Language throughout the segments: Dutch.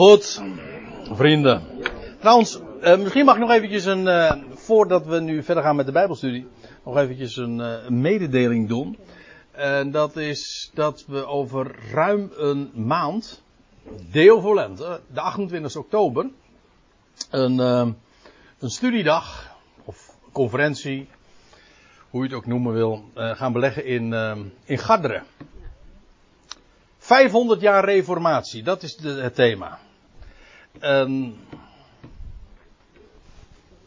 Goed, vrienden. Trouwens, uh, misschien mag ik nog eventjes een, uh, voordat we nu verder gaan met de Bijbelstudie, nog eventjes een, uh, een mededeling doen. En dat is dat we over ruim een maand, deel voor lente, de 28 oktober, een, een studiedag of conferentie, hoe je het ook noemen wil, gaan beleggen in, in Garderen. 500 jaar reformatie, dat is het thema. Um,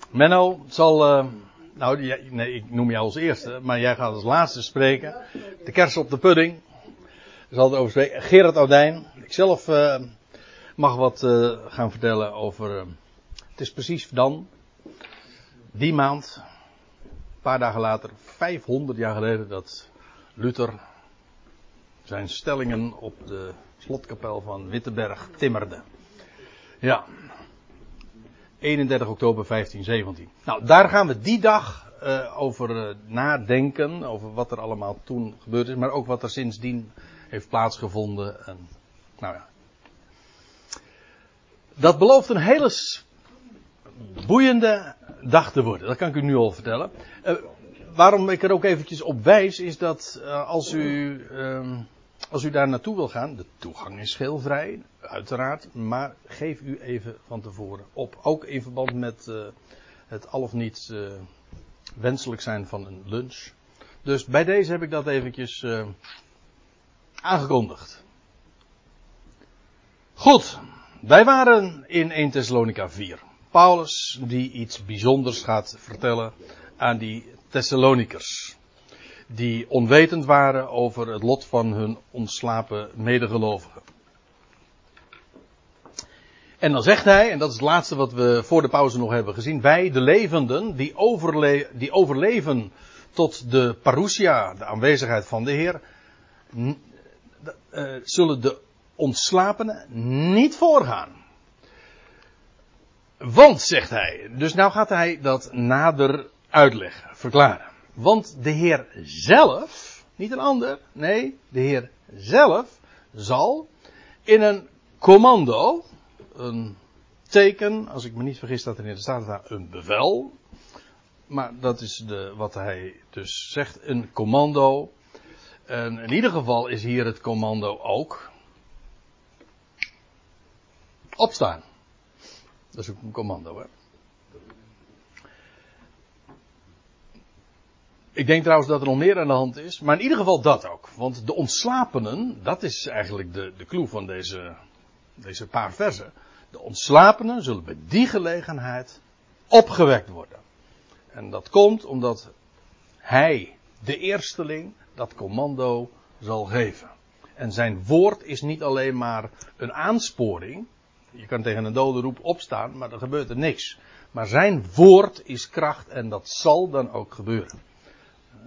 Menno zal, uh, nou nee, ik noem jou als eerste, maar jij gaat als laatste spreken. De kers op de pudding. Zal het over spreken. Gerard Oudijn. Ikzelf uh, mag wat uh, gaan vertellen over. het is precies dan, die maand, een paar dagen later, 500 jaar geleden, dat Luther zijn stellingen op de slotkapel van Wittenberg timmerde. Ja. 31 oktober 1517. Nou, daar gaan we die dag uh, over uh, nadenken. Over wat er allemaal toen gebeurd is. Maar ook wat er sindsdien heeft plaatsgevonden. En, nou ja. Dat belooft een hele boeiende dag te worden. Dat kan ik u nu al vertellen. Uh, waarom ik er ook eventjes op wijs is dat als u ehm, als u daar naartoe wil gaan, de toegang is vrij, uiteraard, maar geef u even van tevoren op. Ook in verband met uh, het al of niet uh, wenselijk zijn van een lunch. Dus bij deze heb ik dat eventjes uh, aangekondigd. Goed, wij waren in 1 Thessalonica 4. Paulus die iets bijzonders gaat vertellen aan die Thessalonikers die onwetend waren over het lot van hun ontslapen medegelovigen. En dan zegt hij, en dat is het laatste wat we voor de pauze nog hebben gezien, wij, de levenden, die, die overleven tot de parousia, de aanwezigheid van de Heer, uh, zullen de ontslapenen niet voorgaan. Want, zegt hij, dus nou gaat hij dat nader uitleggen, verklaren. Want de Heer zelf, niet een ander, nee, de Heer zelf zal in een commando, een teken, als ik me niet vergis dat er in de staat een bevel, maar dat is de, wat hij dus zegt, een commando. En in ieder geval is hier het commando ook opstaan. Dat is ook een commando, hè. Ik denk trouwens dat er nog meer aan de hand is. Maar in ieder geval dat ook. Want de ontslapenen, dat is eigenlijk de, de clue van deze, deze paar versen. De ontslapenen zullen bij die gelegenheid opgewekt worden. En dat komt omdat hij, de eersteling, dat commando zal geven. En zijn woord is niet alleen maar een aansporing. Je kan tegen een dode roep opstaan, maar er gebeurt er niks. Maar zijn woord is kracht en dat zal dan ook gebeuren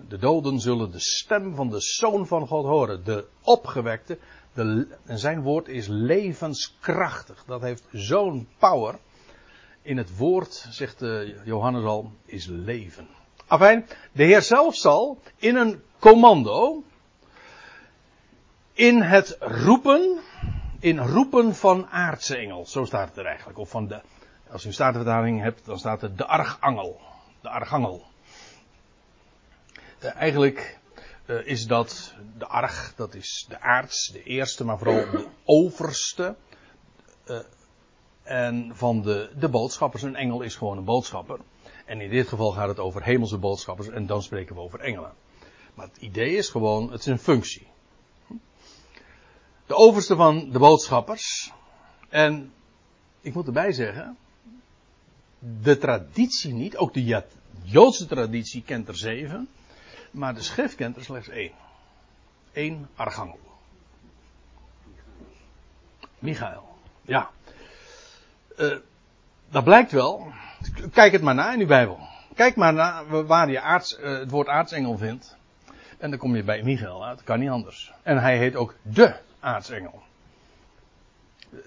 de doden zullen de stem van de Zoon van God horen. De opgewekte. En zijn woord is levenskrachtig. Dat heeft zo'n power. In het woord, zegt Johannes al, is leven. Afijn, de Heer zelf zal in een commando. In het roepen. In roepen van aardse engel. Zo staat het er eigenlijk. Of van de, als u een statenvertaling hebt, dan staat er de archangel. De archangel. Uh, eigenlijk uh, is dat de arg, dat is de aarts, de eerste, maar vooral de overste. Uh, en van de, de boodschappers. Een engel is gewoon een boodschapper. En in dit geval gaat het over hemelse boodschappers en dan spreken we over engelen. Maar het idee is gewoon, het is een functie. De overste van de boodschappers. En ik moet erbij zeggen, de traditie niet, ook de Joodse traditie kent er zeven. Maar de schrift kent er slechts één. Eén archangel. Michael. Ja. Uh, dat blijkt wel. Kijk het maar na in uw Bijbel. Kijk maar naar waar je aards, uh, het woord aartsengel vindt. En dan kom je bij Michael uit. Kan niet anders. En hij heet ook de aartsengel.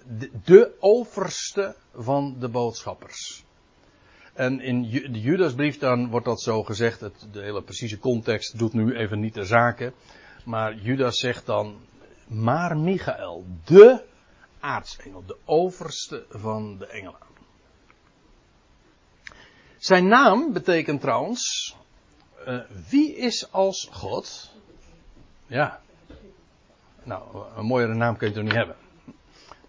De, de overste van de boodschappers. En in de Judasbrief dan wordt dat zo gezegd. Het, de hele precieze context doet nu even niet de zaken. Maar Judas zegt dan. Maar Michael, de aartsengel, de overste van de engelen. Zijn naam betekent trouwens, uh, wie is als God? Ja. Nou, een mooiere naam kun je toch niet hebben.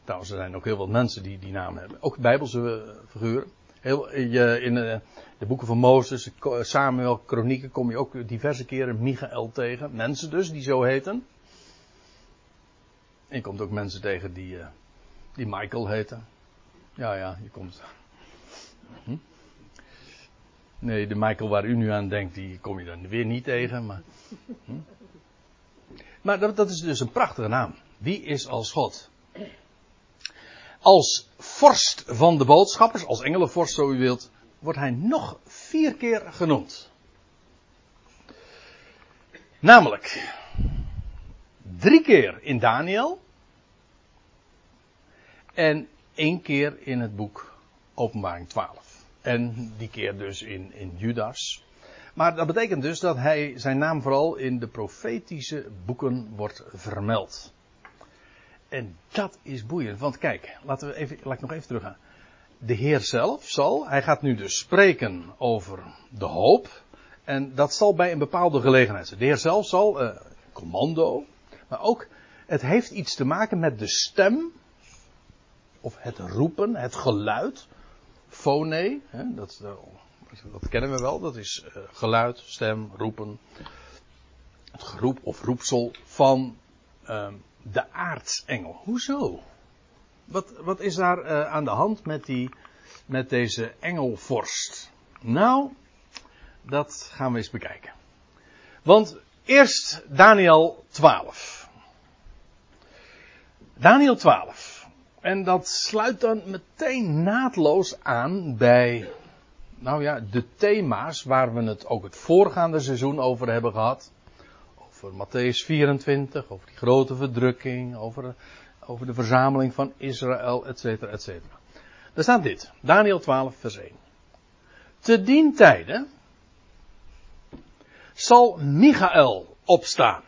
Trouwens, er zijn ook heel veel mensen die die naam hebben. Ook bijbelse figuren. Heel, in de, de boeken van Mozes, Samuel, Kronieken kom je ook diverse keren Michael tegen. Mensen dus, die zo heten. En je komt ook mensen tegen die, die Michael heten. Ja, ja, je komt. Hm? Nee, de Michael waar u nu aan denkt, die kom je dan weer niet tegen. Maar, hm? maar dat, dat is dus een prachtige naam. Wie is als God? Als vorst van de boodschappers, als engelenvorst zo u wilt, wordt hij nog vier keer genoemd. Namelijk, drie keer in Daniel en één keer in het boek Openbaring 12. En die keer dus in, in Judas. Maar dat betekent dus dat hij zijn naam vooral in de profetische boeken wordt vermeld. En dat is boeiend, want kijk, laten we even, laat ik nog even teruggaan. De Heer zelf zal, hij gaat nu dus spreken over de hoop. En dat zal bij een bepaalde gelegenheid zijn. De Heer zelf zal, uh, commando, maar ook, het heeft iets te maken met de stem, of het roepen, het geluid, phone, hè, dat, eh, dat kennen we wel, dat is uh, geluid, stem, roepen, het geroep of roepsel van uh, de aartsengel. Hoezo? Wat, wat is daar uh, aan de hand met, die, met deze engelvorst? Nou, dat gaan we eens bekijken. Want eerst Daniel 12. Daniel 12. En dat sluit dan meteen naadloos aan bij, nou ja, de thema's waar we het ook het voorgaande seizoen over hebben gehad over Matthäus 24, over die grote verdrukking, over, over de verzameling van Israël, et cetera, et cetera. Daar staat dit, Daniel 12, vers 1. Te dien tijde zal Michael opstaan,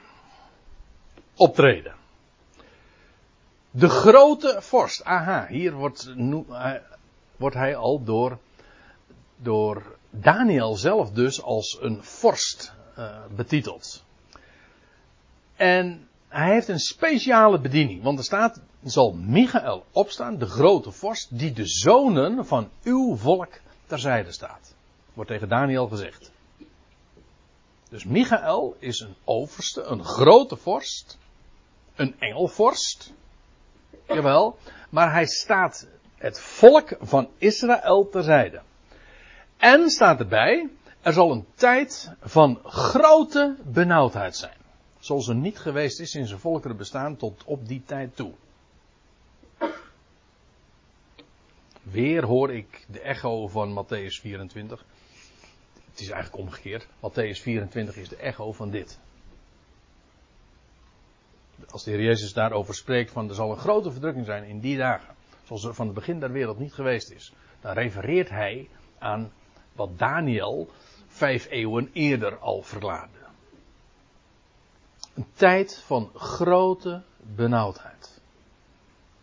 optreden. De grote vorst, aha, hier wordt, wordt hij al door, Daniel zelf dus als een vorst uh, betiteld. En hij heeft een speciale bediening. Want er staat, zal Michael opstaan, de grote vorst, die de zonen van uw volk terzijde staat. Wordt tegen Daniel gezegd. Dus Michael is een overste, een grote vorst, een engelvorst. Jawel, maar hij staat het volk van Israël terzijde. En staat erbij, er zal een tijd van grote benauwdheid zijn zoals er niet geweest is in zijn volkeren bestaan tot op die tijd toe. Weer hoor ik de echo van Matthäus 24. Het is eigenlijk omgekeerd. Matthäus 24 is de echo van dit. Als de Heer Jezus daarover spreekt van er zal een grote verdrukking zijn in die dagen. Zoals er van het begin der wereld niet geweest is. Dan refereert hij aan wat Daniel vijf eeuwen eerder al verklaarde. Een tijd van grote benauwdheid.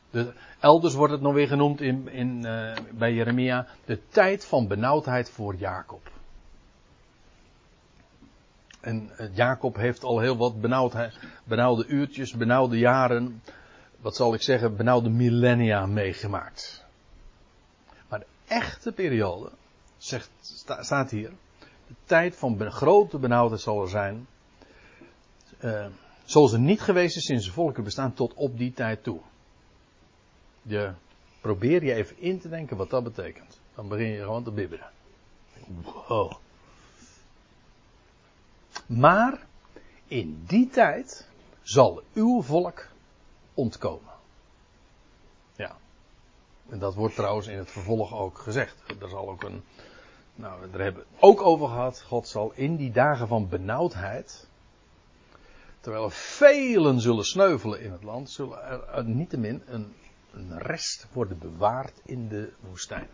De, elders wordt het nog weer genoemd in, in, uh, bij Jeremia. De tijd van benauwdheid voor Jacob. En uh, Jacob heeft al heel wat benauwde uurtjes, benauwde jaren. Wat zal ik zeggen, benauwde millennia meegemaakt. Maar de echte periode, zegt, sta, staat hier. De tijd van grote benauwdheid zal er zijn uh, zoals er niet geweest is sinds de volken bestaan tot op die tijd toe. Je probeer je even in te denken wat dat betekent. Dan begin je gewoon te bibberen. Wow. Maar in die tijd zal uw volk ontkomen. Ja. En dat wordt trouwens in het vervolg ook gezegd. Er zal ook een. Nou, daar hebben het ook over gehad. God zal in die dagen van benauwdheid Terwijl er velen zullen sneuvelen in het land, zullen er niettemin een, een rest worden bewaard in de woestijn.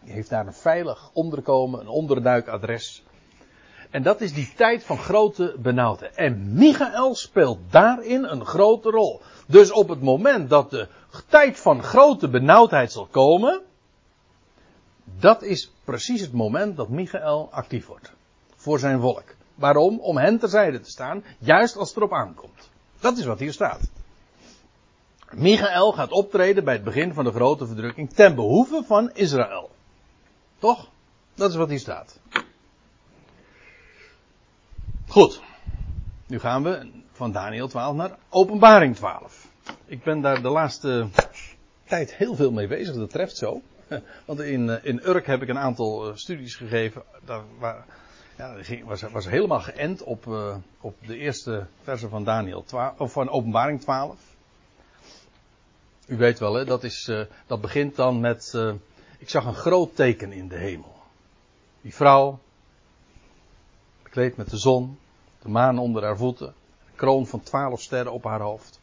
Die heeft daar een veilig onderkomen, een onderduikadres. En dat is die tijd van grote benauwdheid. En Michael speelt daarin een grote rol. Dus op het moment dat de tijd van grote benauwdheid zal komen, dat is precies het moment dat Michael actief wordt. Voor zijn volk. Waarom? Om hen terzijde te staan, juist als het erop aankomt. Dat is wat hier staat. Michael gaat optreden bij het begin van de grote verdrukking ten behoeve van Israël. Toch? Dat is wat hier staat. Goed. Nu gaan we van Daniel 12 naar Openbaring 12. Ik ben daar de laatste tijd heel veel mee bezig, dat treft zo. Want in, eh, in Urk heb ik een aantal eh, studies gegeven. Daar waar, ja, was, was helemaal geënt op, uh, op de eerste verse van Daniel 12, of van Openbaring 12. U weet wel, hè, dat, is, uh, dat begint dan met. Uh, ik zag een groot teken in de hemel. Die vrouw, bekleed met de zon, de maan onder haar voeten, een kroon van twaalf sterren op haar hoofd.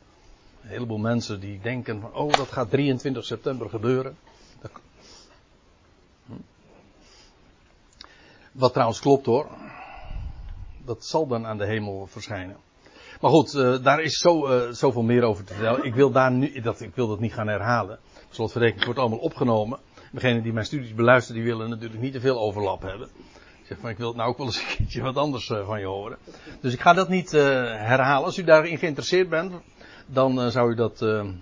Een heleboel mensen die denken van, oh, dat gaat 23 september gebeuren. Dat... Hm. Wat trouwens klopt hoor. Dat zal dan aan de hemel verschijnen. Maar goed, uh, daar is zo, uh, zoveel meer over te vertellen. Ik wil, daar nu, dat, ik wil dat niet gaan herhalen. Slotverrekening wordt allemaal opgenomen. Degenen die mijn studies beluisteren, die willen natuurlijk niet te veel overlap hebben. Ik zeg van, ik wil nou ook wel eens een keertje wat anders uh, van je horen. Dus ik ga dat niet herhalen. Als u daarin geïnteresseerd bent, dan zou u dat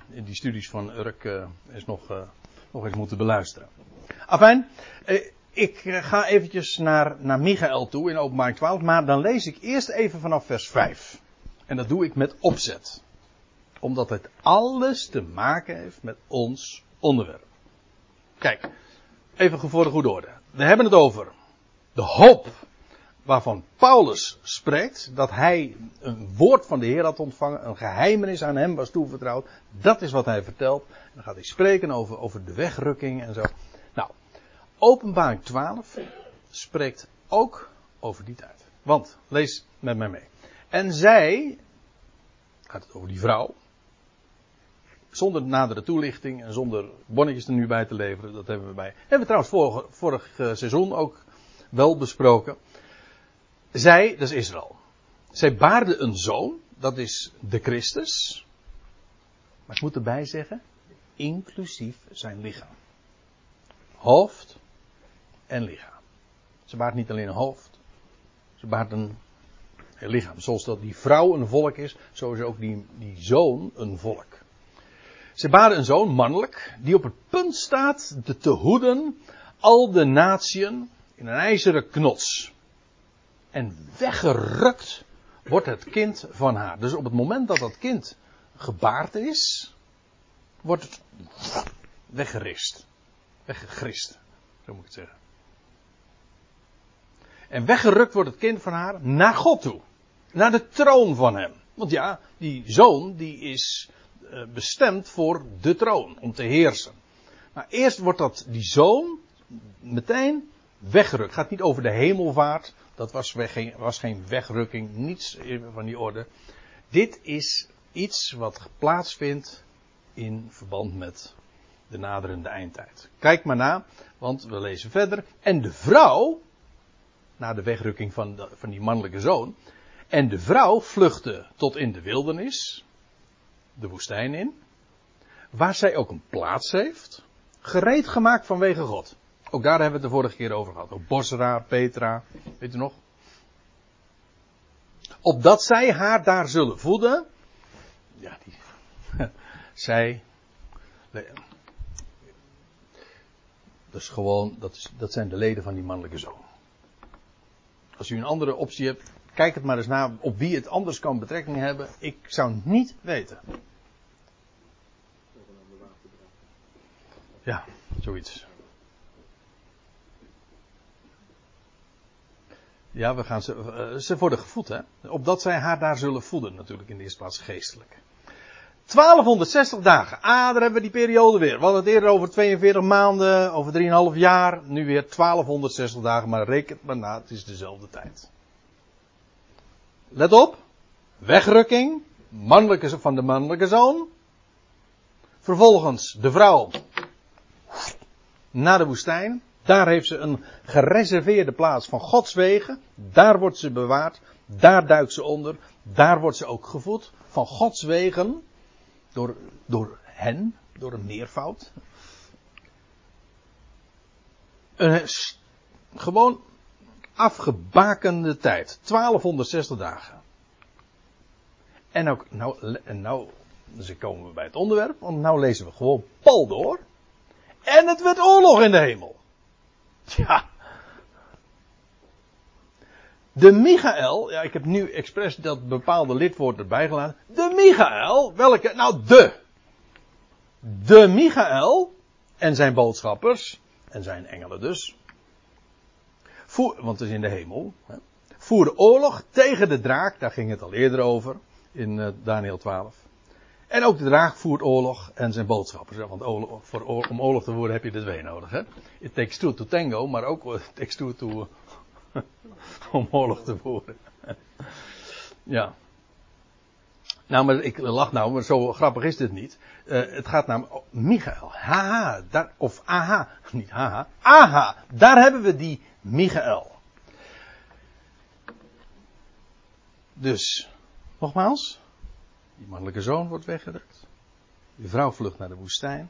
in die studies van Urk eens nog, nog eens moeten beluisteren. Afijn, ik ga eventjes naar, naar Michael toe in openbaring 12, maar dan lees ik eerst even vanaf vers 5. En dat doe ik met opzet. Omdat het alles te maken heeft met ons onderwerp. Kijk, even voor de goede orde. We hebben het over de hoop waarvan Paulus spreekt. Dat hij een woord van de Heer had ontvangen. Een geheimenis aan hem was toevertrouwd. Dat is wat hij vertelt. Dan gaat hij spreken over, over de wegrukking en zo. Openbaring 12 spreekt ook over die tijd. Want, lees met mij mee. En zij, gaat het over die vrouw, zonder nadere toelichting en zonder bonnetjes er nu bij te leveren, dat hebben we bij, hebben we trouwens vorig, vorig seizoen ook wel besproken. Zij, dat is Israël. Zij baarde een zoon, dat is de Christus. Maar ik moet erbij zeggen, inclusief zijn lichaam. Hoofd en lichaam. Ze baart niet alleen een hoofd, ze baart een lichaam. Zoals dat die vrouw een volk is, zo is ook die, die zoon een volk. Ze baden een zoon, mannelijk, die op het punt staat te, te hoeden al de natieën in een ijzeren knots. En weggerukt wordt het kind van haar. Dus op het moment dat dat kind gebaard is, wordt het weggerist. Weggegrist, zo moet ik het zeggen. En weggerukt wordt het kind van haar naar God toe. Naar de troon van hem. Want ja, die zoon die is uh, bestemd voor de troon, om te heersen. Maar eerst wordt dat, die zoon, meteen weggerukt. Het gaat niet over de hemelvaart. Dat was, was geen wegrukking, niets van die orde. Dit is iets wat plaatsvindt in verband met de naderende eindtijd. Kijk maar na, want we lezen verder. En de vrouw, na de wegrukking van, van die mannelijke zoon. En de vrouw vluchtte tot in de wildernis, de woestijn in, waar zij ook een plaats heeft, gereed gemaakt vanwege God. Ook daar hebben we het de vorige keer over gehad. Ook Bosra, Petra, weet u nog? Opdat zij haar daar zullen voeden. Ja, die. zij. Dat is gewoon, dat, is, dat zijn de leden van die mannelijke zoon. Als u een andere optie hebt, kijk het maar eens na op wie het anders kan betrekking hebben. Ik zou niet weten. Ja, zoiets. Ja, we gaan ze, uh, ze worden gevoed, hè. Opdat zij haar daar zullen voeden, natuurlijk in de eerste plaats geestelijk. 1260 dagen. Ah, daar hebben we die periode weer. We hadden het eerder over 42 maanden, over 3,5 jaar. Nu weer 1260 dagen, maar reken maar na, het is dezelfde tijd. Let op. Wegrukking. Mannelijke, van de mannelijke zoon. Vervolgens de vrouw. Naar de woestijn. Daar heeft ze een gereserveerde plaats van Gods wegen. Daar wordt ze bewaard. Daar duikt ze onder. Daar wordt ze ook gevoed. Van Gods wegen. Door, hen. Door een meervoud. Een gewoon afgebakende tijd. 1260 dagen. En ook, nou, en nou, dus komen we bij het onderwerp, want nou lezen we gewoon pal door. En het werd oorlog in de hemel. Ja. De Michael, ja, ik heb nu expres dat bepaalde lidwoord erbij gelaten. De Michael, welke, nou de. De Michael en zijn boodschappers, en zijn engelen dus. Voer, want het is in de hemel. Hè, oorlog tegen de draak, daar ging het al eerder over, in uh, Daniel 12. En ook de draak voert oorlog en zijn boodschappers. Want oorlog, voor, om oorlog te voeren heb je de twee nodig. Hè? It takes two to tango, maar ook it takes two to, om oorlog te voeren. ja. Nou, maar ik lach nou, maar zo grappig is dit niet. Uh, het gaat naar Michael. Haha, daar, of aha, niet haha. Aha, daar hebben we die Michael. Dus, nogmaals, die mannelijke zoon wordt weggerukt. Die vrouw vlucht naar de woestijn.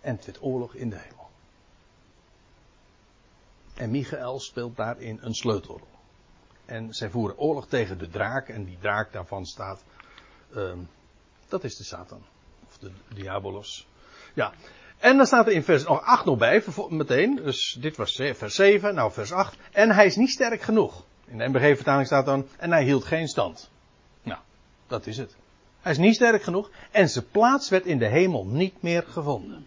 En het werd oorlog in de hemel. En Michael speelt daarin een sleutelrol. En zij voeren oorlog tegen de draak. En die draak daarvan staat. Uh, dat is de Satan. Of de Diabolos. Ja. En dan staat er in vers 8 nog bij, meteen. Dus dit was vers 7, nou vers 8. En hij is niet sterk genoeg. In de MBG-vertaling staat dan. En hij hield geen stand. Nou, dat is het. Hij is niet sterk genoeg en zijn plaats werd in de hemel niet meer gevonden.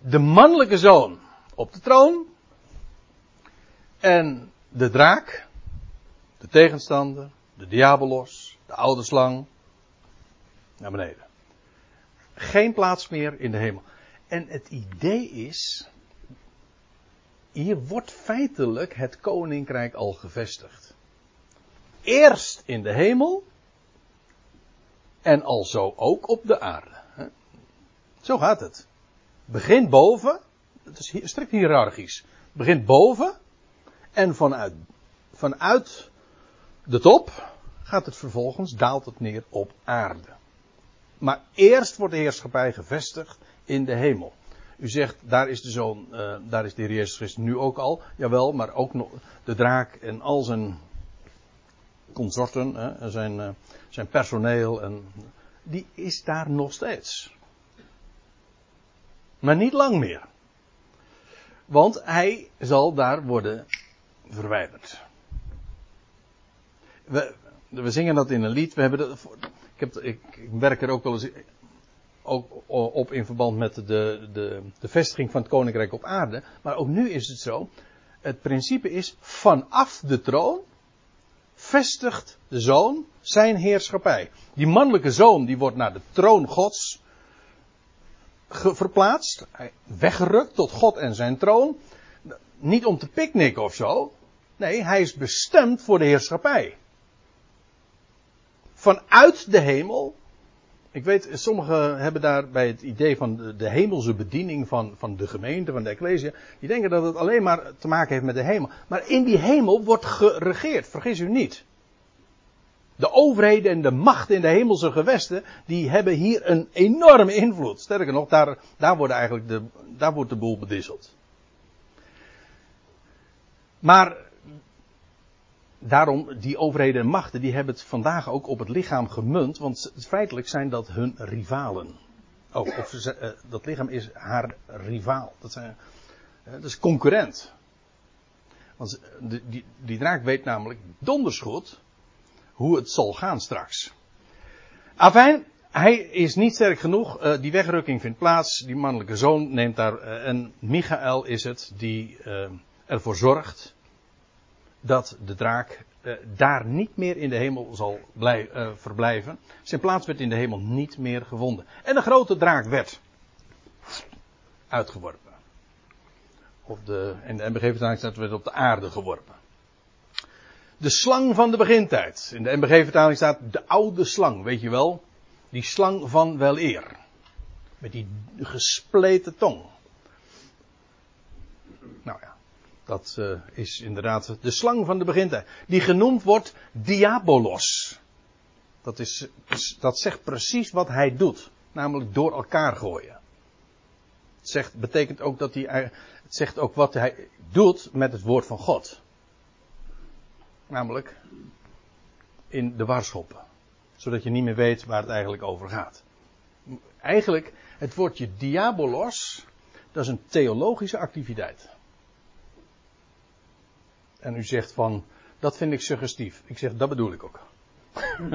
De mannelijke zoon op de troon en de draak, de tegenstander, de diabolos, de oude slang, naar beneden. Geen plaats meer in de hemel. En het idee is, hier wordt feitelijk het koninkrijk al gevestigd eerst in de hemel en alzo ook op de aarde. Zo gaat het. Begint boven, het is strikt hiërarchisch. Begint boven en vanuit, vanuit de top gaat het vervolgens, daalt het neer op aarde. Maar eerst wordt de heerschappij gevestigd in de hemel. U zegt, daar is de zoon, uh, daar is de Heer Jezus Christus nu ook al. Jawel, maar ook nog de draak en al zijn consorten, zijn, eh, zijn personeel, en, die is daar nog steeds. Maar niet lang meer. Want hij zal daar worden verwijderd. We, we zingen dat in een lied. We hebben ik, heb, ik werk er ook wel eens ook op in verband met de, de, de vestiging van het koninkrijk op aarde. Maar ook nu is het zo. Het principe is vanaf de troon vestigt de zoon zijn heerschappij. Die mannelijke zoon die wordt naar de troon gods verplaatst, weggerukt tot God en zijn troon. Niet om te picknicken of zo. Nee, hij is bestemd voor de heerschappij. Vanuit de hemel ik weet, sommigen hebben daar bij het idee van de, hemelse bediening van, van de gemeente, van de Ecclesia, die denken dat het alleen maar te maken heeft met de hemel. Maar in die hemel wordt geregeerd, vergis u niet. De overheden en de machten in de hemelse gewesten, die hebben hier een enorme invloed. Sterker nog, daar, daar, wordt eigenlijk de, daar wordt de boel bedisseld. Maar daarom, die overheden en machten, die hebben het vandaag ook op het lichaam gemunt, want feitelijk zijn dat hun rivalen. Oh, of uh, dat lichaam is haar rivaal. Dat, zijn, uh, dat is concurrent. Want die, die, die draak weet namelijk donders goed hoe het zal gaan straks. Afijn, hij is niet sterk genoeg. Uh, die wegrukking vindt plaats. Die mannelijke zoon neemt daar. en Michael is het die ervoor zorgt dat de draak daar niet meer in de hemel zal blij, verblijven. Zijn plaats werd in de hemel niet meer gevonden. En de grote draak werd uitgeworpen. Of de, en de MBG-vertaling werd op de aarde geworpen. De slang van de begintijd. In de MBG-vertaling staat de oude slang, weet je wel. Die slang van weleer. Met die gespleten tong. Nou ja, dat uh, is inderdaad de slang van de begintijd. Die genoemd wordt Diabolos. Dat, is, dat zegt precies wat hij doet. Namelijk door elkaar gooien. Het zegt, betekent ook dat hij, het zegt ook wat hij doet met het woord van God. Namelijk in de warschoppen. Zodat je niet meer weet waar het eigenlijk over gaat. Eigenlijk, het woordje diabolos, dat is een theologische activiteit. En u zegt van, dat vind ik suggestief. Ik zeg, dat bedoel ik ook.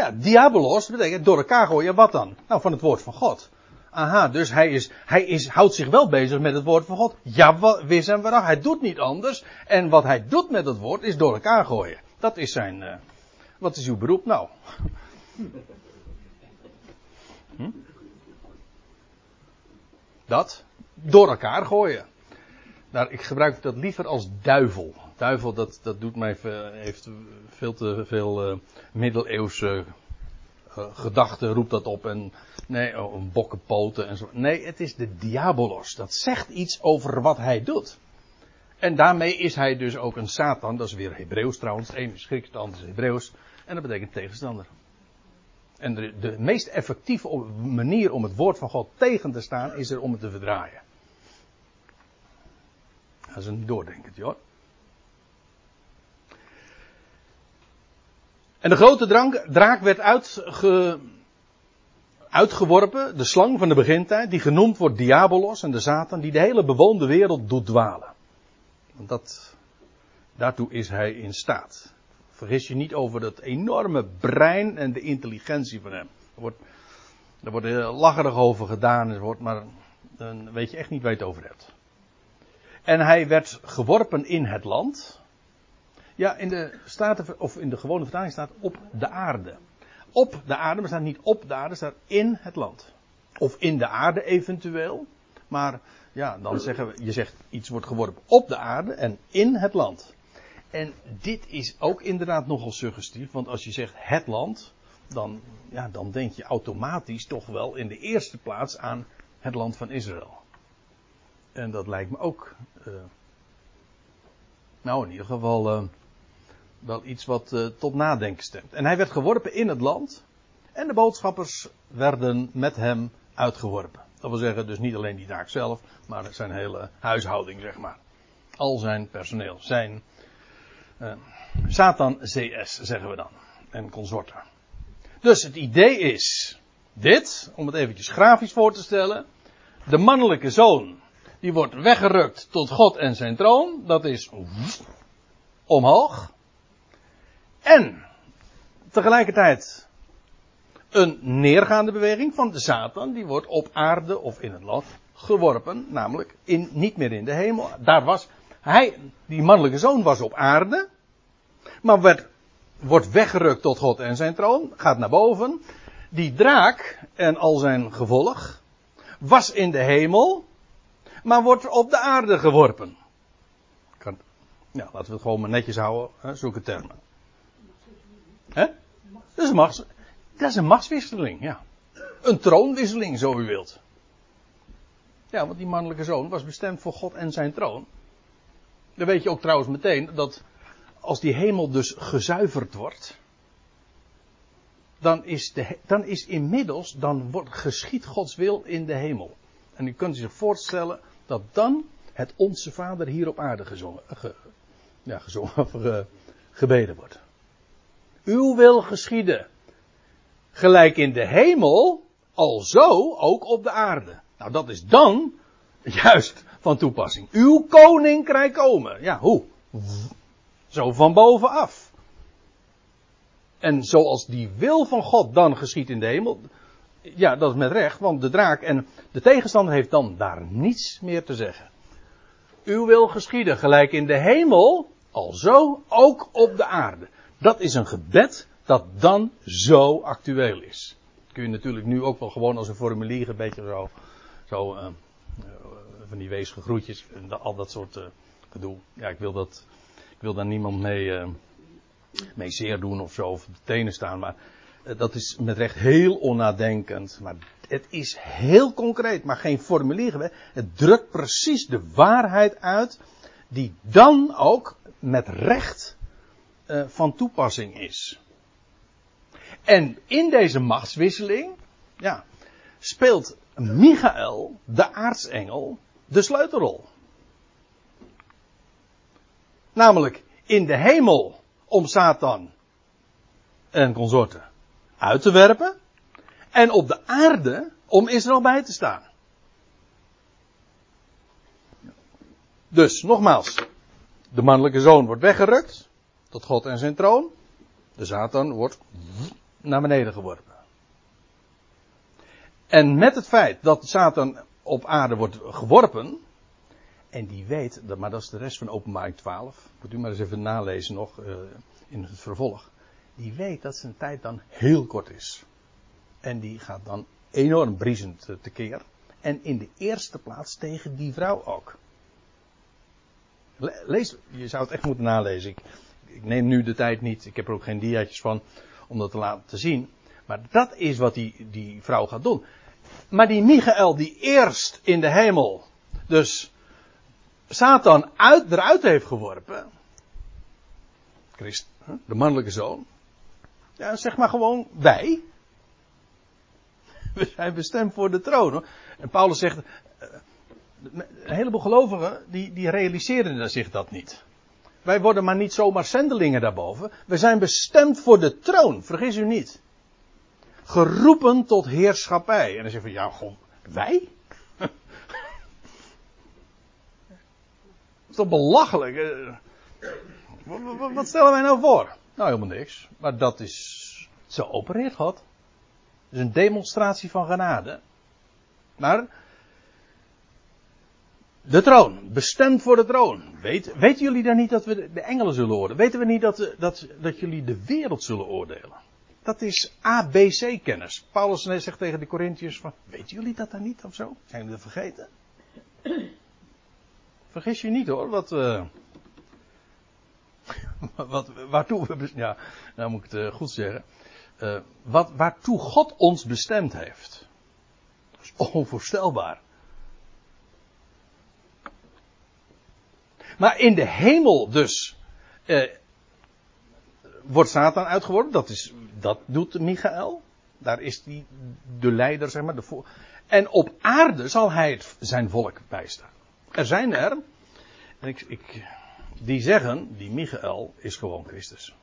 ja, diabolos betekent door elkaar gooien. Wat dan? Nou, van het woord van God. Aha, dus hij, is, hij is, houdt zich wel bezig met het woord van God. Ja, wis en. Hij doet niet anders. En wat hij doet met het woord is door elkaar gooien. Dat is zijn. Uh, wat is uw beroep nou? Hm? Dat? Door elkaar gooien. Nou, ik gebruik dat liever als duivel. Duivel, dat, dat doet mij, heeft veel te veel uh, middeleeuwse uh, gedachten, roept dat op. En nee, oh, een bokkenpoten en zo. Nee, het is de diabolos. Dat zegt iets over wat hij doet. En daarmee is hij dus ook een Satan. Dat is weer Hebreeuws trouwens. Ene is Grieks, het andere is Hebreeuws. En dat betekent tegenstander. En de, de meest effectieve manier om het woord van God tegen te staan, is er om het te verdraaien. Dat is een doordenkertje hoor. En de grote drank, draak werd uitge, uitgeworpen, de slang van de begintijd, die genoemd wordt Diabolos en de Satan, die de hele bewoonde wereld doet dwalen. Want dat, daartoe is hij in staat. Vergis je niet over dat enorme brein en de intelligentie van hem. Er wordt, er wordt lacherig over gedaan, er wordt, maar dan weet je echt niet waar je het over hebt. En hij werd geworpen in het land. Ja, in de, staten, of in de gewone vertaling staat op de aarde. Op de aarde, maar staat niet op de aarde, staat in het land. Of in de aarde eventueel. Maar ja, dan zeggen we, je zegt iets wordt geworpen op de aarde en in het land. En dit is ook inderdaad nogal suggestief, want als je zegt het land, dan, ja, dan denk je automatisch toch wel in de eerste plaats aan het land van Israël. En dat lijkt me ook, uh, nou in ieder geval, uh, wel iets wat uh, tot nadenken stemt. En hij werd geworpen in het land. En de boodschappers werden met hem uitgeworpen. Dat wil zeggen, dus niet alleen die taak zelf, maar zijn hele huishouding, zeg maar. Al zijn personeel. Zijn uh, Satan CS, zeggen we dan. En consorten. Dus het idee is dit, om het eventjes grafisch voor te stellen. De mannelijke zoon, die wordt weggerukt tot God en zijn troon. Dat is omhoog. En tegelijkertijd een neergaande beweging van de Satan, die wordt op aarde of in het land geworpen, namelijk in, niet meer in de hemel. Daar was hij, die mannelijke zoon was op aarde, maar werd, wordt weggerukt tot God en zijn troon, gaat naar boven. Die draak en al zijn gevolg was in de hemel, maar wordt op de aarde geworpen. Ja, laten we het gewoon maar netjes houden, hè, termen. Hè? Dat is een machts, dat is een machtswisseling, ja. Een troonwisseling, zo u wilt. Ja, want die mannelijke zoon was bestemd voor God en zijn troon. Dan weet je ook trouwens meteen dat als die hemel dus gezuiverd wordt, dan is, de, dan is inmiddels, dan wordt, geschiet Gods wil in de hemel. En u kunt zich voorstellen dat dan het Onze Vader hier op aarde gezongen, ge, ja, gezongen of ge, gebeden wordt. Uw wil geschieden. Gelijk in de hemel, alzo ook op de aarde. Nou, dat is dan juist van toepassing. Uw koninkrijk komen. Ja, hoe? Zo van bovenaf. En zoals die wil van God dan geschiet in de hemel. Ja, dat is met recht, want de draak en de tegenstander heeft dan daar niets meer te zeggen. Uw wil geschieden, gelijk in de hemel, alzo ook op de aarde. Dat is een gebed dat dan zo actueel is. Kun je natuurlijk nu ook wel gewoon als een formulier een beetje zo, zo uh, van die weesige groetjes en al dat soort uh, gedoe. Ja, ik wil dat, ik wil daar niemand mee, uh, mee zeer doen of zo, of op de tenen staan, maar eh, dat is met recht heel onnadenkend. Maar het is heel concreet, maar geen formulier. Het drukt precies de waarheid uit. Die dan ook met recht uh, van toepassing is. En in deze machtswisseling, ja, speelt Michael, de aartsengel, de sleutelrol. Namelijk in de hemel om Satan en consorten uit te werpen. En op de aarde om Israël bij te staan. Dus, nogmaals. De mannelijke zoon wordt weggerukt. Tot God en zijn troon. De Satan wordt naar beneden geworpen. En met het feit dat Satan op aarde wordt geworpen. En die weet, maar dat is de rest van openbaring 12. Moet u maar eens even nalezen nog uh, in het vervolg. Die weet dat zijn tijd dan heel kort is. En die gaat dan enorm briesend tekeer. En in de eerste plaats tegen die vrouw ook. Lees, je zou het echt moeten nalezen. Ik, ik neem nu de tijd niet, ik heb er ook geen diaatjes van om dat te laten zien. Maar dat is wat die, die vrouw gaat doen. Maar die Michael die eerst in de hemel, dus Satan uit, eruit heeft geworpen. Christ, de mannelijke zoon. Ja, zeg maar gewoon wij. We zijn bestemd voor de troon. En Paulus zegt, eh, een heleboel gelovigen die, die realiseren zich dat niet. Wij worden maar niet zomaar zendelingen daarboven. We zijn bestemd voor de troon, vergis u niet. Geroepen tot heerschappij. En dan zeg je van, ja, gewoon, wij? Dat is toch belachelijk? Wat stellen wij nou voor? Nou, helemaal niks. Maar dat is, zo opereert God. Het is een demonstratie van genade. Maar, de troon, bestemd voor de troon. Weet, weten jullie dan niet dat we de engelen zullen oordelen? Weten we niet dat, dat, dat jullie de wereld zullen oordelen? Dat is ABC-kennis. Paulus zegt tegen de Corinthiërs van, weten jullie dat dan niet of zo? Zijn jullie dat vergeten? Vergis je niet hoor, wat, uh, wat, waartoe we, ja, nou moet ik het uh, goed zeggen. Wat, waartoe God ons bestemd heeft. Dat is onvoorstelbaar. Maar in de hemel dus uh, wordt Satan uitgeworpen. Dat, is, dat doet Michael. Daar is hij de leider, zeg maar. De en op aarde zal hij het, zijn volk bijstaan. Er zijn er. En ik, ik, die zeggen, die Michael is gewoon Christus.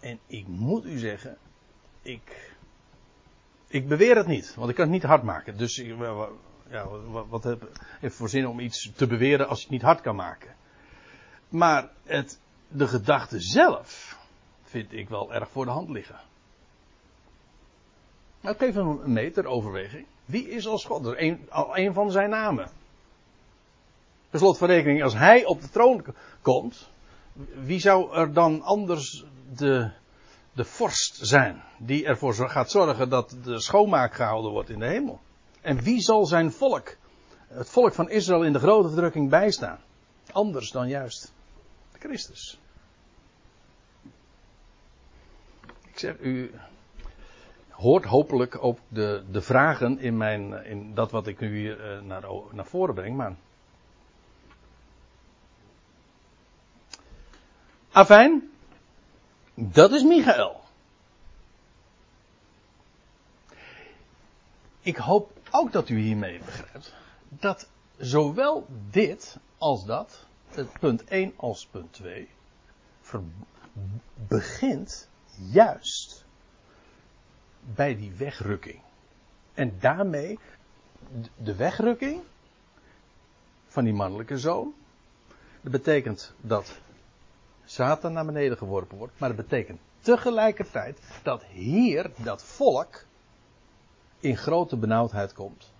En ik moet u zeggen, ik, ik beweer het niet, want ik kan het niet hard maken. Dus ja, wat, wat heeft voor zin om iets te beweren als je het niet hard kan maken? Maar het, de gedachte zelf vind ik wel erg voor de hand liggen. Nou, ik geef een meter overweging. Wie is als God? Dat een, al een van zijn namen. Per slot van rekening, als hij op de troon komt, wie zou er dan anders de, de vorst zijn die ervoor gaat zorgen dat de schoonmaak gehouden wordt in de hemel? En wie zal zijn volk, het volk van Israël in de grote verdrukking bijstaan? Anders dan juist Christus. Ik zeg, u hoort hopelijk ook de, de vragen in, mijn, in dat wat ik nu hier eh, naar, naar voren breng, maar Afijn, dat is Michael. Ik hoop ook dat u hiermee begrijpt dat zowel dit als dat, punt 1 als punt 2, begint juist bij die wegrukking. En daarmee de wegrukking van die mannelijke zoon. Dat betekent dat Satan naar beneden geworpen wordt. Maar dat betekent tegelijkertijd dat hier dat volk in grote benauwdheid komt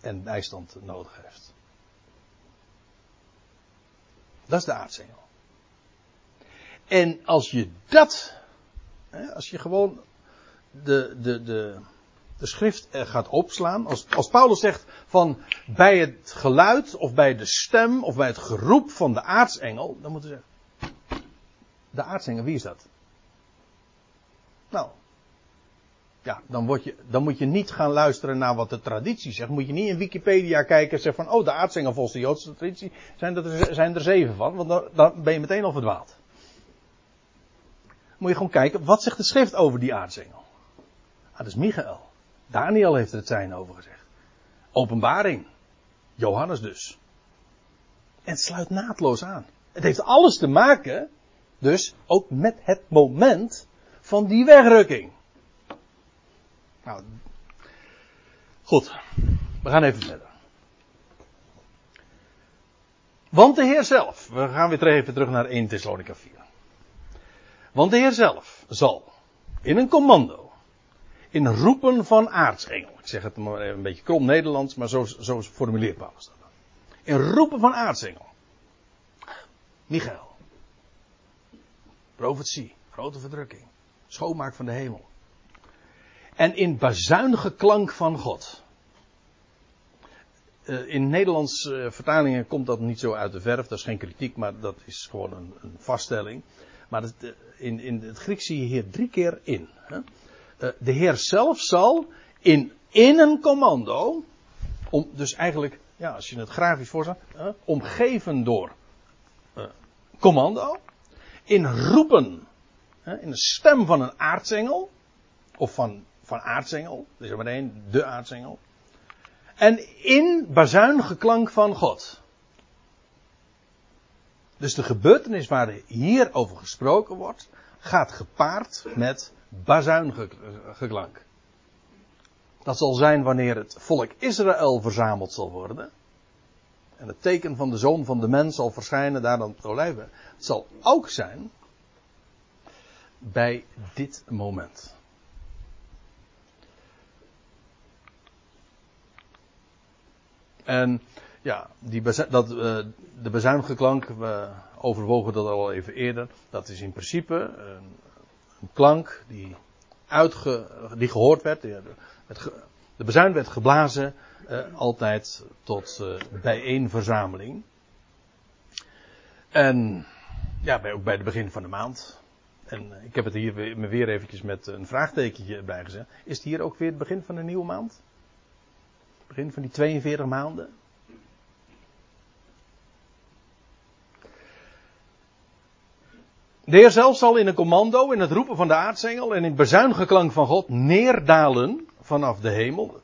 en bijstand nodig heeft. Dat is de aardsengel. En als je dat, als je gewoon de, de, de, de schrift gaat opslaan, als, als Paulus zegt van bij het geluid of bij de stem of bij het geroep van de aartsengel, dan moeten we zeggen, de aartsengel, wie is dat? Nou, ja, dan, word je, dan moet je niet gaan luisteren naar wat de traditie zegt. Moet je niet in Wikipedia kijken en zeggen van, oh, de aartsengel volgens de Joodse traditie zijn er, zijn er zeven van, want dan, dan ben je meteen al verdwaald. Moet je gewoon kijken, wat zegt de schrift over die aartsengel? Ah, dat is Michael. Daniel heeft er het zijn over gezegd. Openbaring. Johannes dus. En het sluit naadloos aan. Het heeft alles te maken, dus ook met het moment van die wegrukking. Nou, goed. We gaan even verder. Want de Heer zelf, we gaan weer even terug naar 1 Thessalonica 4. Want de Heer zelf zal in een commando, in roepen van aartsengel, ik zeg het maar een beetje krom Nederlands, maar zo, zo formuleert Paulus dat. In roepen van aartsengel. Michael. Profetie, grote verdrukking, schoonmaak van de hemel en in bazuinige klank van God. Uh, in Nederlandse uh, vertalingen komt dat niet zo uit de verf, dat is geen kritiek, maar dat is gewoon een, een vaststelling. Maar het, uh, in, in het Grieks zie je hier drie keer in. Hè? de Heer zelf zal in, in een commando, om, dus eigenlijk, ja, als je het grafisch voorstelt, omgeven door commando, in roepen, in de stem van een aartsengel, of van van aartsengel. Dat is er maar één, de aartsengel. En in bazuingeklank van God. Dus de gebeurtenis waar hier over gesproken wordt, gaat gepaard met bazuingeklank. Dat zal zijn wanneer het volk Israël verzameld zal worden. En het teken van de zoon van de mens zal verschijnen daar dan het Het zal ook zijn bij dit moment. En ja, die dat, uh, de bezuinige klank, we overwogen dat al even eerder. Dat is in principe een, een klank die, die gehoord werd. De bezuin werd geblazen uh, altijd tot uh, bijeenverzameling. En ja, bij, ook bij het begin van de maand. En ik heb het hier weer, me weer eventjes met een vraagtekentje bijgezet. Is het hier ook weer het begin van een nieuwe maand? Begin van die 42 maanden. De Heer zelf zal in een commando, in het roepen van de aartsengel en in het bezuingeklank van God neerdalen vanaf de hemel.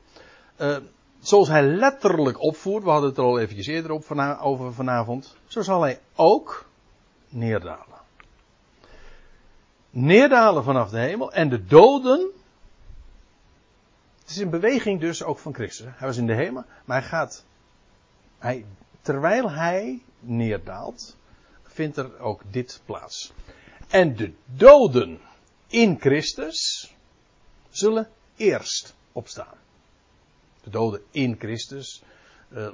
Uh, zoals hij letterlijk opvoert, we hadden het er al eventjes eerder op over vanavond, zo zal hij ook neerdalen. Neerdalen vanaf de hemel en de doden het is een beweging dus ook van Christus. Hij was in de hemel, maar hij gaat. Hij, terwijl hij neerdaalt, vindt er ook dit plaats. En de doden in Christus zullen eerst opstaan. De doden in Christus. Uh,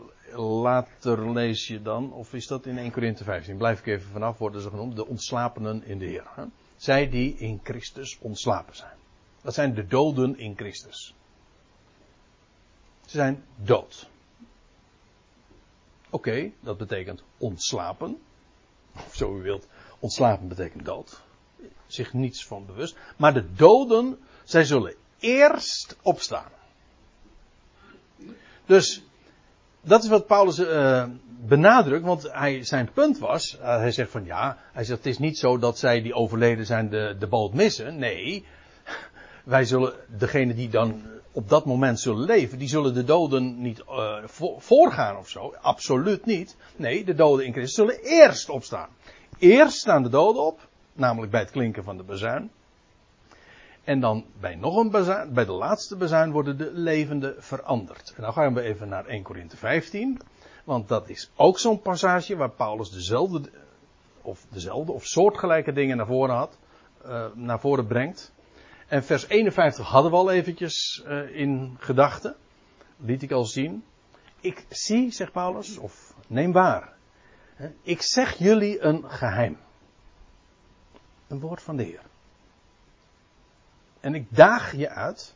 later lees je dan, of is dat in 1 Corinthië 15? Blijf ik even vanaf, worden ze genoemd. De ontslapenen in de Heer. Hè? Zij die in Christus ontslapen zijn. Dat zijn de doden in Christus. Ze zijn dood. Oké, dat betekent ontslapen. Of zo u wilt, ontslapen betekent dood. Zich niets van bewust. Maar de doden, zij zullen eerst opstaan. Dus, dat is wat Paulus uh, benadrukt, want hij, zijn punt was, uh, hij zegt van ja, hij zegt het is niet zo dat zij die overleden zijn de, de boot missen. Nee, wij zullen, degene die dan op dat moment zullen leven, die zullen de doden niet uh, voorgaan of zo. Absoluut niet. Nee, de doden in Christus zullen eerst opstaan. Eerst staan de doden op, namelijk bij het klinken van de bezuin. En dan bij nog een bezuin, bij de laatste bezuin worden de levenden veranderd. En dan gaan we even naar 1 Korinthe 15. Want dat is ook zo'n passage waar Paulus dezelfde, of dezelfde, of soortgelijke dingen naar voren had, uh, naar voren brengt. En vers 51 hadden we al eventjes uh, in gedachten. Liet ik al zien. Ik zie, zegt Paulus, of neem waar. Ik zeg jullie een geheim. Een woord van de Heer. En ik daag je uit.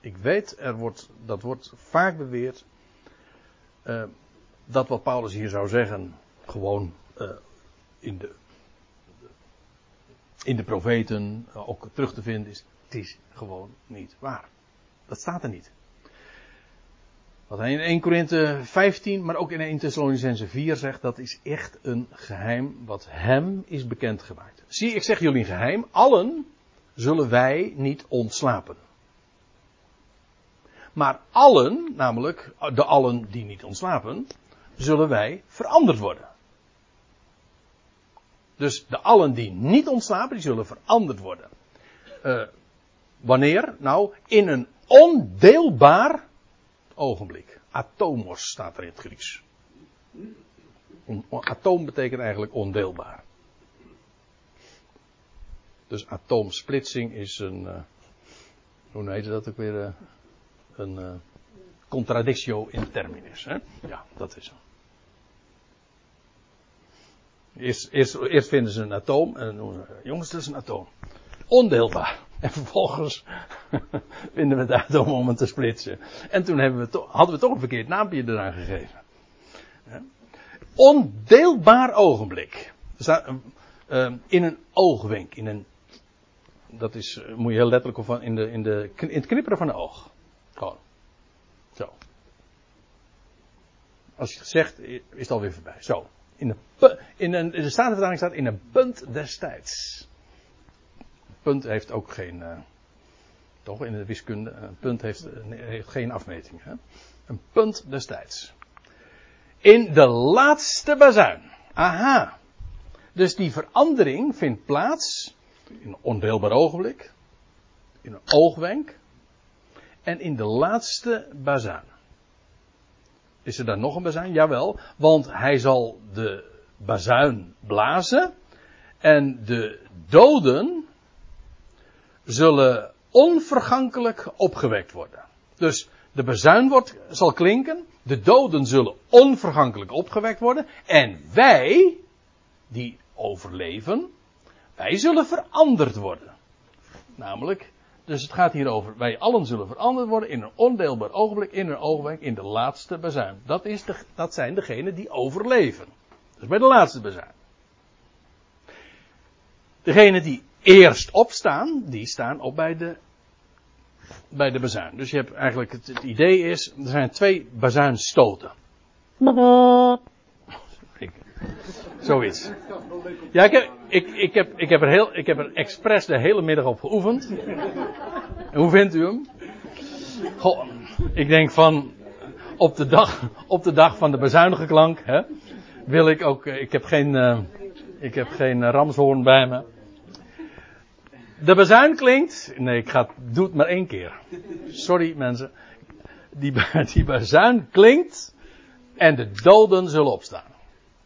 Ik weet, er wordt, dat wordt vaak beweerd. Uh, dat wat Paulus hier zou zeggen, gewoon uh, in de in de profeten ook terug te vinden is. Het is gewoon niet waar. Dat staat er niet. Wat hij in 1 Korinthe 15, maar ook in 1 Thessalonicense 4 zegt, dat is echt een geheim wat hem is bekendgemaakt. Zie, ik zeg jullie een geheim. Allen zullen wij niet ontslapen. Maar allen, namelijk de allen die niet ontslapen, zullen wij veranderd worden. Dus de allen die niet ontslapen, die zullen veranderd worden. Uh, wanneer? Nou, in een ondeelbaar ogenblik. Atomos staat er in het Grieks. Atoom betekent eigenlijk ondeelbaar. Dus atoomsplitsing is een. Uh, hoe heet dat ook weer? Uh, een contradictio in terminis. Hè? Ja, dat is zo. Eerst, vinden ze een atoom en dan jongens, dat is een atoom. Ondeelbaar. En vervolgens vinden we het atoom om het te splitsen. En toen hebben we hadden we toch een verkeerd naampje eraan gegeven. Ondeelbaar ogenblik. Uh, in een oogwenk, in een dat is, eh, moet je heel letterlijk of in, de, in, de, in het knipperen van de oog. Gewoon. Zo. Als je het zegt, is het alweer voorbij. Zo. In, de, in, een, in de Statenvertaling staat in een punt destijds. Punt heeft ook geen. Uh, toch in de wiskunde. Een punt heeft, heeft geen afmeting. Hè? Een punt destijds. In de laatste bazuin. Aha. Dus die verandering vindt plaats in een ondeelbaar ogenblik, in een oogwenk en in de laatste bazuin. Is er dan nog een bazuin? Jawel, want hij zal de bazuin blazen en de doden zullen onvergankelijk opgewekt worden. Dus de bazuin wordt, zal klinken, de doden zullen onvergankelijk opgewekt worden en wij, die overleven, wij zullen veranderd worden. Namelijk, dus het gaat hier over, wij allen zullen veranderd worden in een ondeelbaar ogenblik, in een ogenblik, in de laatste bezuin. Dat, is de, dat zijn degenen die overleven. Dus bij de laatste bezuin. Degenen die eerst opstaan, die staan op bij de, bij de bezuin. Dus je hebt eigenlijk, het, idee is, er zijn twee bazuinstoten. Zoiets. Ja, ik heb, ik, ik, heb, ik, heb er heel, ik heb er expres de hele middag op geoefend. En hoe vindt u hem? Goh, ik denk van, op de dag, op de dag van de bezuinige klank, hè, wil ik ook, ik heb geen, uh, ik heb geen ramshoorn bij me. De bezuin klinkt, nee, ik ga, doe het maar één keer. Sorry mensen. Die, die klinkt en de doden zullen opstaan.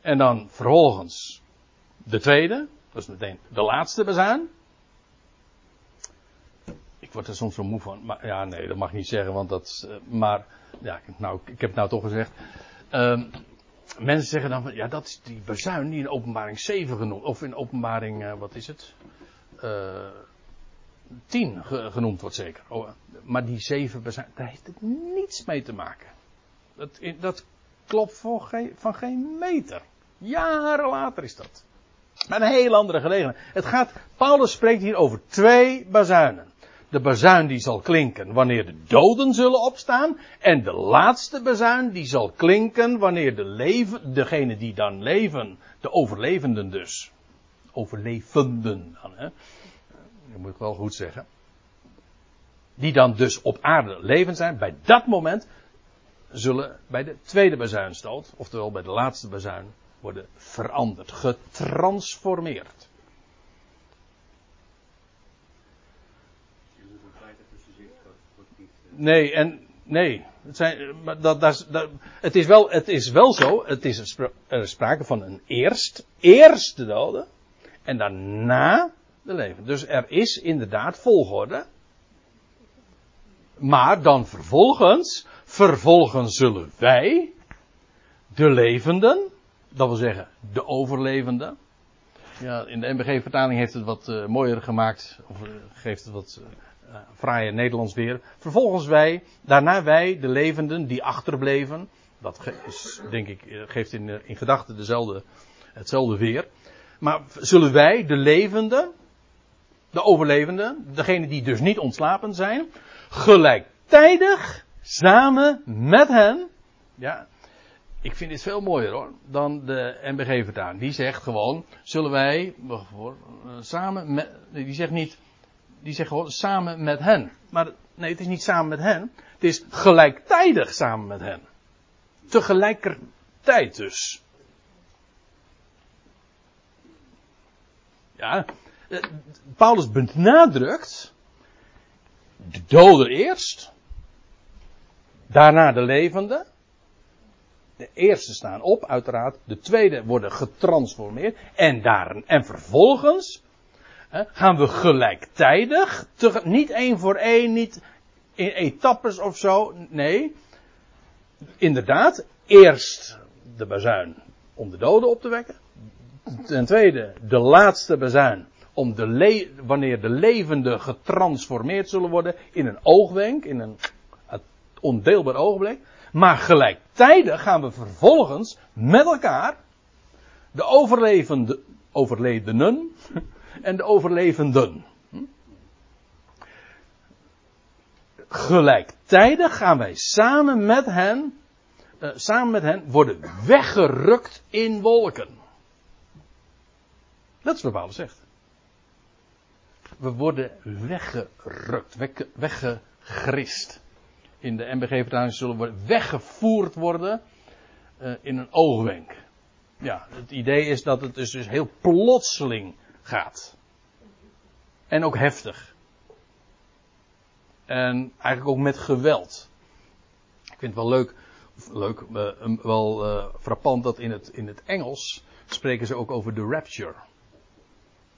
En dan vervolgens de tweede, dat is meteen de laatste bezuin. Ik word er soms zo moe van. Maar ja, nee, dat mag niet zeggen, want dat. Maar ja, nou, ik heb het nou toch gezegd. Uh, mensen zeggen dan van ja, dat is die bezuin die in openbaring 7 genoemd. Of in openbaring, uh, wat is het? Uh, 10 ge genoemd wordt zeker. Oh, maar die 7 bezuin, daar heeft het niets mee te maken. Dat, dat klopt van geen meter. Jaren later is dat. Maar een heel andere gelegenheid. Het gaat, Paulus spreekt hier over twee bazuinen. De bazuin die zal klinken wanneer de doden zullen opstaan. En de laatste bazuin die zal klinken wanneer de leven, degene die dan leven, de overlevenden dus. Overlevenden dan, hè. Dat moet ik wel goed zeggen. Die dan dus op aarde levend zijn. Bij dat moment zullen bij de tweede bazuinstoot, oftewel bij de laatste bazuin, worden veranderd, getransformeerd. Nee, en nee. Het, zijn, dat, dat, dat, het, is wel, het is wel zo, het is er sprake van een eerst, eerst de doden en daarna de leven. Dus er is inderdaad volgorde. Maar dan vervolgens, vervolgens zullen wij, de levenden, dat wil zeggen, de overlevende. Ja, in de MBG-vertaling heeft het wat uh, mooier gemaakt, of uh, geeft het wat uh, fraaier Nederlands weer. Vervolgens wij, daarna wij, de levenden die achterbleven. Dat is, denk ik, geeft in, in gedachten hetzelfde weer. Maar zullen wij, de levenden, de overlevenden, degenen die dus niet ontslapen zijn, gelijktijdig samen met hen. Ja, ik vind dit veel mooier hoor, dan de NBG vertaling. Die zegt gewoon, zullen wij, eh, samen met, die zegt niet, die zegt gewoon samen met hen. Maar nee, het is niet samen met hen, het is gelijktijdig samen met hen. Tegelijkertijd dus. Ja, eh, Paulus benadrukt de doden eerst, daarna de levenden. De eerste staan op, uiteraard. De tweede worden getransformeerd. En, daar, en vervolgens gaan we gelijktijdig, te, niet één voor één, niet in etappes of zo. Nee, inderdaad, eerst de bazuin om de doden op te wekken. Ten tweede, de laatste bezuin. Om de wanneer de levenden getransformeerd zullen worden in een oogwenk, in een ondeelbaar ogenblik. Maar gelijktijdig gaan we vervolgens met elkaar de overlevende, overledenen en de overlevenden. Gelijktijdig gaan wij samen met hen, uh, samen met hen worden weggerukt in wolken. Dat is wat Paulus zegt. We worden weggerukt, weggegrist. In de MBG-vertaling zullen we weggevoerd worden uh, in een oogwenk. Ja, het idee is dat het dus, dus heel plotseling gaat. En ook heftig. En eigenlijk ook met geweld. Ik vind het wel leuk, leuk uh, wel uh, frappant dat in het, in het Engels spreken ze ook over de rapture.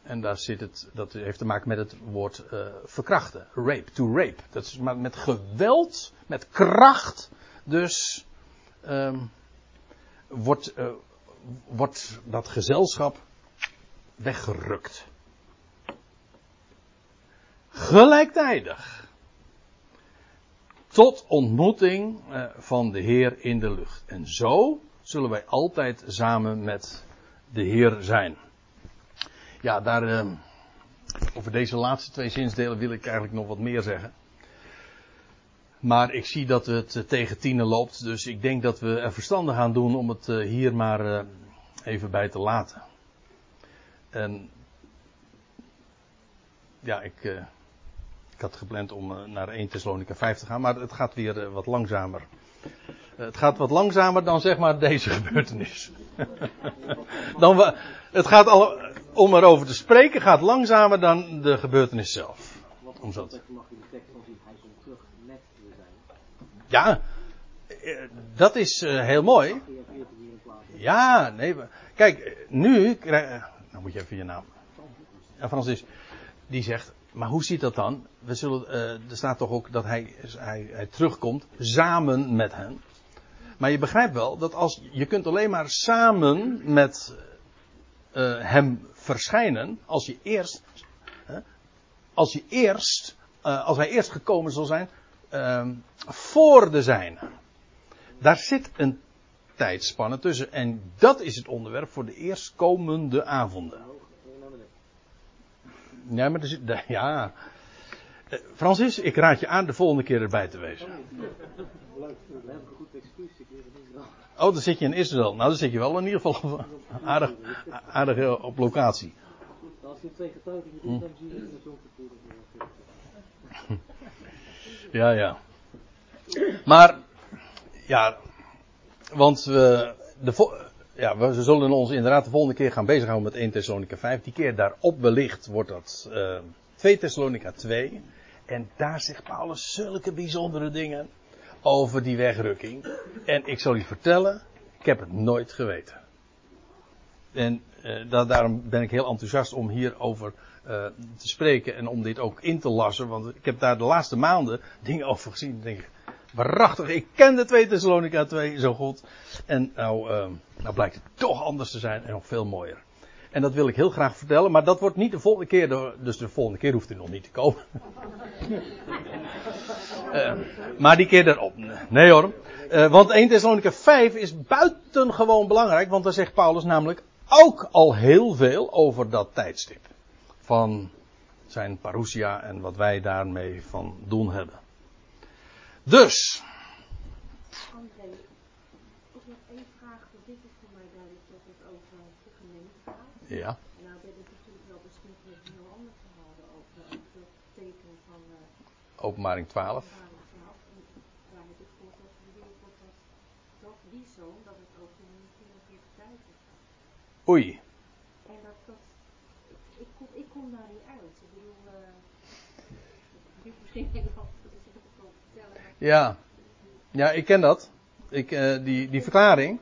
En daar zit het, dat heeft te maken met het woord uh, verkrachten. Rape, to rape. Dat is maar met geweld, met kracht. Dus um, wordt, wordt dat gezelschap weggerukt. Gelijktijdig. Tot ontmoeting uh, van de Heer in de lucht. En zo zullen wij altijd samen met de Heer zijn. Ja, daar, uh, over deze laatste twee zinsdelen wil ik eigenlijk nog wat meer zeggen. Maar ik zie dat het uh, tegen tienen loopt, dus ik denk dat we er verstandig aan doen om het hier maar even bij te laten. En ja, ik, ik had gepland om naar 1 Thessalonica 5 te gaan, maar het gaat weer wat langzamer. Het gaat wat langzamer dan zeg maar deze gebeurtenis. dan we, het gaat al, om erover te spreken gaat langzamer dan de gebeurtenis zelf. Om zo te... Ja, eh, dat is heel mooi. Ja, nee, kijk, nu, nou moet je even je naam. Ja, Francis, die zegt, maar hoe ziet dat dan? We zullen, uh, er staat toch ook dat hij, hij, hij terugkomt samen met hen. Maar je begrijpt wel dat als je kunt alleen maar samen met uh, hem verschijnen als je eerst, als je eerst, uh, als hij eerst gekomen zal zijn, uh, voor de zijne. Daar zit een tijdspanne tussen en dat is het onderwerp voor de eerstkomende avonden. Ja, maar er zit, ja. Francis, ik raad je aan de volgende keer erbij te wezen. Oh, dan zit je in Israël. Nou, dan zit je wel in ieder geval aardig, aardig eh, op locatie. Als je twee getuigen dan zie je Ja, ja. Maar, ja, want we, de, ja, we zullen ons inderdaad de volgende keer gaan bezighouden met 1 Thessalonica 5. Die keer daarop wellicht wordt dat uh, 2 Thessalonica 2. En daar zegt Paulus zulke bijzondere dingen over die wegrukking. En ik zal u vertellen, ik heb het nooit geweten. En da daarom ben ik heel enthousiast om hierover uh, te spreken en om dit ook in te lassen. Want ik heb daar de laatste maanden dingen over gezien. denk ik, waarachtig, ik ken de 2 Thessalonica 2 zo goed. En nou, uh, nou blijkt het toch anders te zijn en nog veel mooier. En dat wil ik heel graag vertellen, maar dat wordt niet de volgende keer, dus de volgende keer hoeft u nog niet te komen. uh, maar die keer erop. Nee hoor. Uh, want 1 Thessalonica 5 is buitengewoon belangrijk, want daar zegt Paulus namelijk ook al heel veel over dat tijdstip. Van zijn parousia en wat wij daarmee van doen hebben. Dus. André, ook nog één vraag, dit is voor mij duidelijk dat het over de gemeente gaat. Ja. Nou, we hebben het natuurlijk wel besproken met een heel ander verhaal over het teken van uh, Openbaring 12. Waar heb ik voor dat dat, dat die zoon, dat het ook in de 44 gaat. Oei. En dat, dat ik, kom, ik kom daar niet uit. Ik bedoel, uh, misschien helemaal ja. Ja, ik ken dat. Ik, uh, die, die verklaring.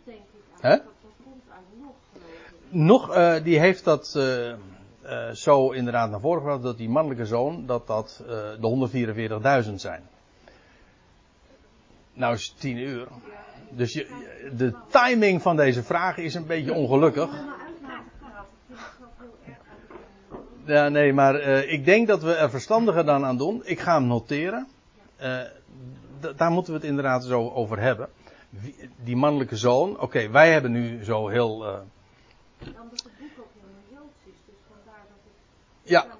Hè? Nog, uh, die heeft dat uh, zo inderdaad naar voren gebracht dat die mannelijke zoon, dat dat de 144.000 zijn. Nou is het 10 uur. Dus je, de timing van deze vraag is een beetje ongelukkig. Ja, nee, maar ik denk dat we er verstandiger dan aan doen. Ik ga hem noteren daar moeten we het inderdaad zo over hebben. die mannelijke zoon, oké, okay, wij hebben nu zo heel. Uh, omdat het boek ook helemaal Joods is, dus vandaar dat het. Ja. Daar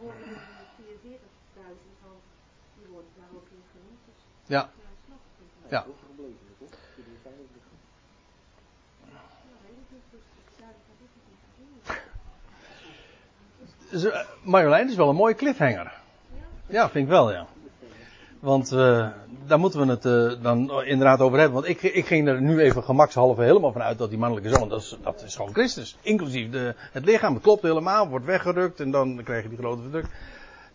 die 44.000 van, die worden daar ook in genoemd. Dus ja. Ja. ja. Marjolein is wel een mooie cliffhanger. Ja, vind ik wel, ja. Want uh, daar moeten we het uh, dan inderdaad over hebben. Want ik, ik ging er nu even gemakshalve helemaal van uit dat die mannelijke zoon, dat is, dat is gewoon Christus. Inclusief de, het lichaam, het klopt helemaal, wordt weggerukt en dan krijg je die grote verdruk.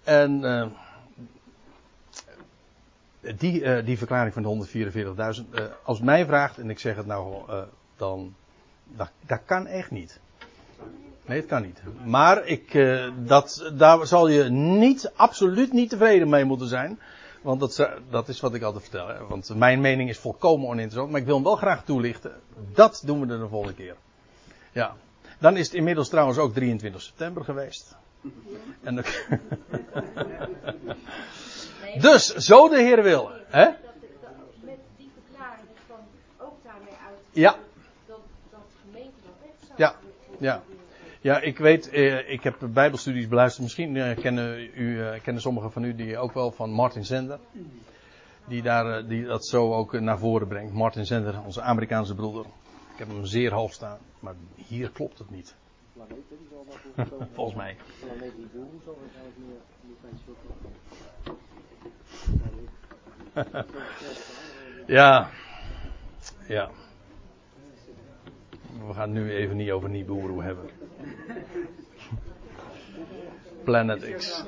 En uh, die, die verklaring van de 144.000, als mij vraagt, en ik zeg het nou dan, dat, dat kan echt niet. Nee, het kan niet. Maar ik, dat, daar zal je niet, absoluut niet tevreden mee moeten zijn. Want dat, dat, is wat ik altijd vertel. Hè? Want mijn mening is volkomen oninteressant. Maar ik wil hem wel graag toelichten. Dat doen we er de volgende keer. Ja. Dan is het inmiddels trouwens ook 23 september geweest. En dan... dus, zo de Heer wil. Hè? Met die verklaring van ook daarmee uit. Ja. Dat, dat gemeente dat Ja. Ja. Ja, ik weet, eh, ik heb bijbelstudies beluisterd. Misschien eh, kennen, u, eh, kennen sommigen van u die ook wel van Martin Zender. Die, daar, die dat zo ook naar voren brengt. Martin Zender, onze Amerikaanse broeder. Ik heb hem zeer hoog staan, maar hier klopt het niet. Volgens mij. ja. Ja. We gaan het nu even niet over Nibiru hebben. Planet X.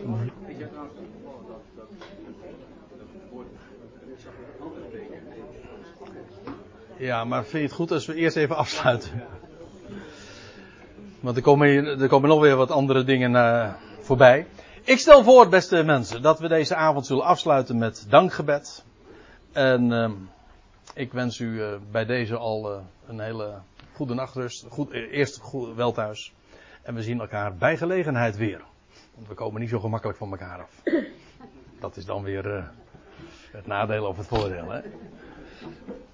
Ja, maar vind je het goed als we eerst even afsluiten? Want er komen, er komen nog weer wat andere dingen uh, voorbij. Ik stel voor, beste mensen, dat we deze avond zullen afsluiten met dankgebed. En uh, ik wens u uh, bij deze al uh, een hele goede nachtrust. Goed, eerst goed, wel thuis. En we zien elkaar bij gelegenheid weer. Want we komen niet zo gemakkelijk van elkaar af. Dat is dan weer uh, het nadeel of het voordeel, hè?